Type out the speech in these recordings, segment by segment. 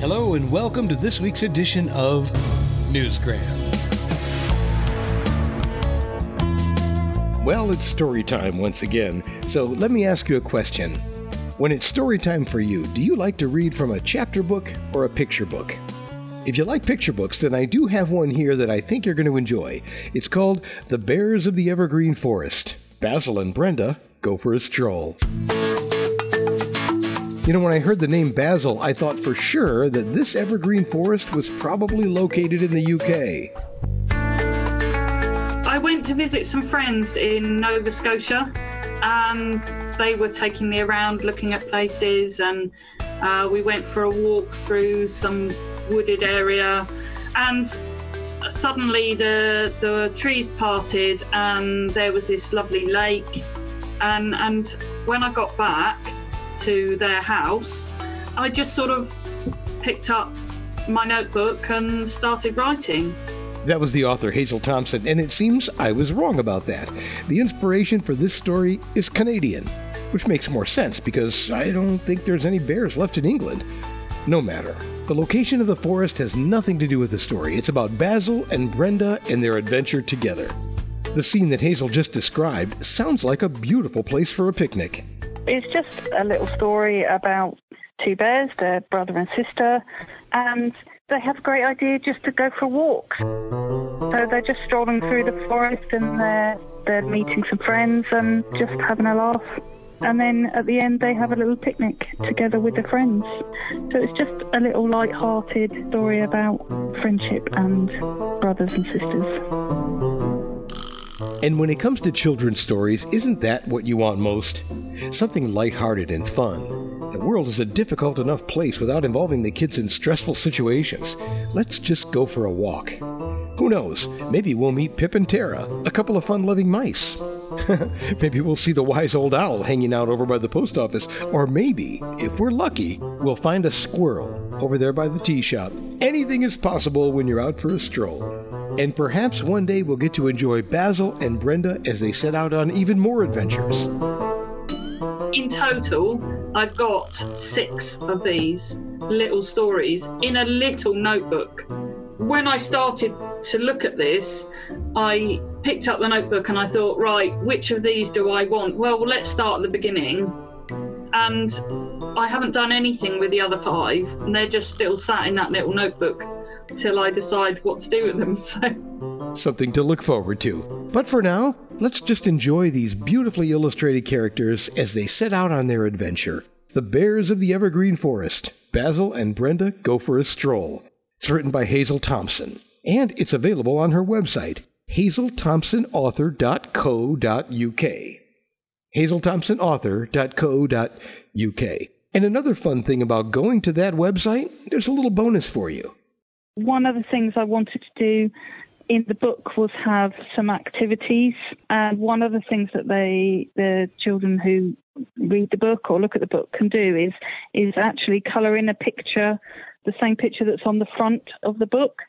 Hello, and welcome to this week's edition of Newsgram. Well, it's story time once again, so let me ask you a question. When it's story time for you, do you like to read from a chapter book or a picture book? If you like picture books, then I do have one here that I think you're going to enjoy. It's called The Bears of the Evergreen Forest. Basil and Brenda go for a stroll. You know, when I heard the name Basil, I thought for sure that this evergreen forest was probably located in the UK. I went to visit some friends in Nova Scotia and they were taking me around looking at places and uh, we went for a walk through some wooded area and suddenly the the trees parted and there was this lovely lake and and when I got back to their house I just sort of picked up my notebook and started writing. That was the author Hazel Thompson, and it seems I was wrong about that. The inspiration for this story is Canadian, which makes more sense because I don't think there's any bears left in England. No matter. The location of the forest has nothing to do with the story. It's about Basil and Brenda and their adventure together. The scene that Hazel just described sounds like a beautiful place for a picnic. It's just a little story about two bears, their brother and sister, and they have a great idea just to go for a walk. So they're just strolling through the forest and they're, they're meeting some friends and just having a laugh. And then at the end, they have a little picnic together with their friends. So it's just a little light-hearted story about friendship and brothers and sisters. And when it comes to children's stories, isn't that what you want most? Something light-hearted and fun. The world is a difficult enough place without involving the kids in stressful situations. Let's just go for a walk. Who knows? Maybe we'll meet Pip and Tara, a couple of fun loving mice. maybe we'll see the wise old owl hanging out over by the post office. Or maybe, if we're lucky, we'll find a squirrel over there by the tea shop. Anything is possible when you're out for a stroll. And perhaps one day we'll get to enjoy Basil and Brenda as they set out on even more adventures. In total, I've got six of these little stories in a little notebook. When I started to look at this, I picked up the notebook and I thought, right, which of these do I want? Well, let's start at the beginning. And I haven't done anything with the other five, and they're just still sat in that little notebook till I decide what to do with them. So. Something to look forward to. But for now, let's just enjoy these beautifully illustrated characters as they set out on their adventure. The Bears of the Evergreen Forest. Basil and Brenda go for a stroll. It's written by Hazel Thompson, and it's available on her website, hazelthompsonauthor.co.uk. hazelthompsonauthor.co.uk. And another fun thing about going to that website, there's a little bonus for you. One of the things I wanted to do in the book was have some activities, and one of the things that they, the children who read the book or look at the book can do is is actually colour in a picture, the same picture that's on the front of the book.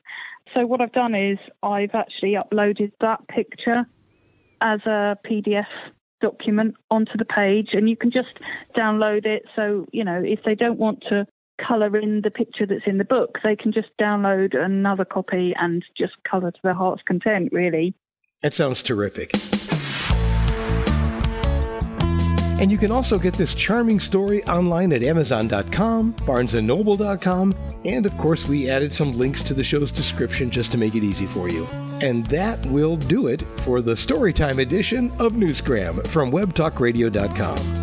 So what I've done is I've actually uploaded that picture as a PDF document onto the page, and you can just download it. So you know if they don't want to colour in the picture that's in the book, they can just download another copy and just colour to their heart's content, really. That sounds terrific. And you can also get this charming story online at Amazon.com, BarnesandNoble.com, and of course, we added some links to the show's description just to make it easy for you. And that will do it for the Storytime edition of Newsgram from WebTalkRadio.com.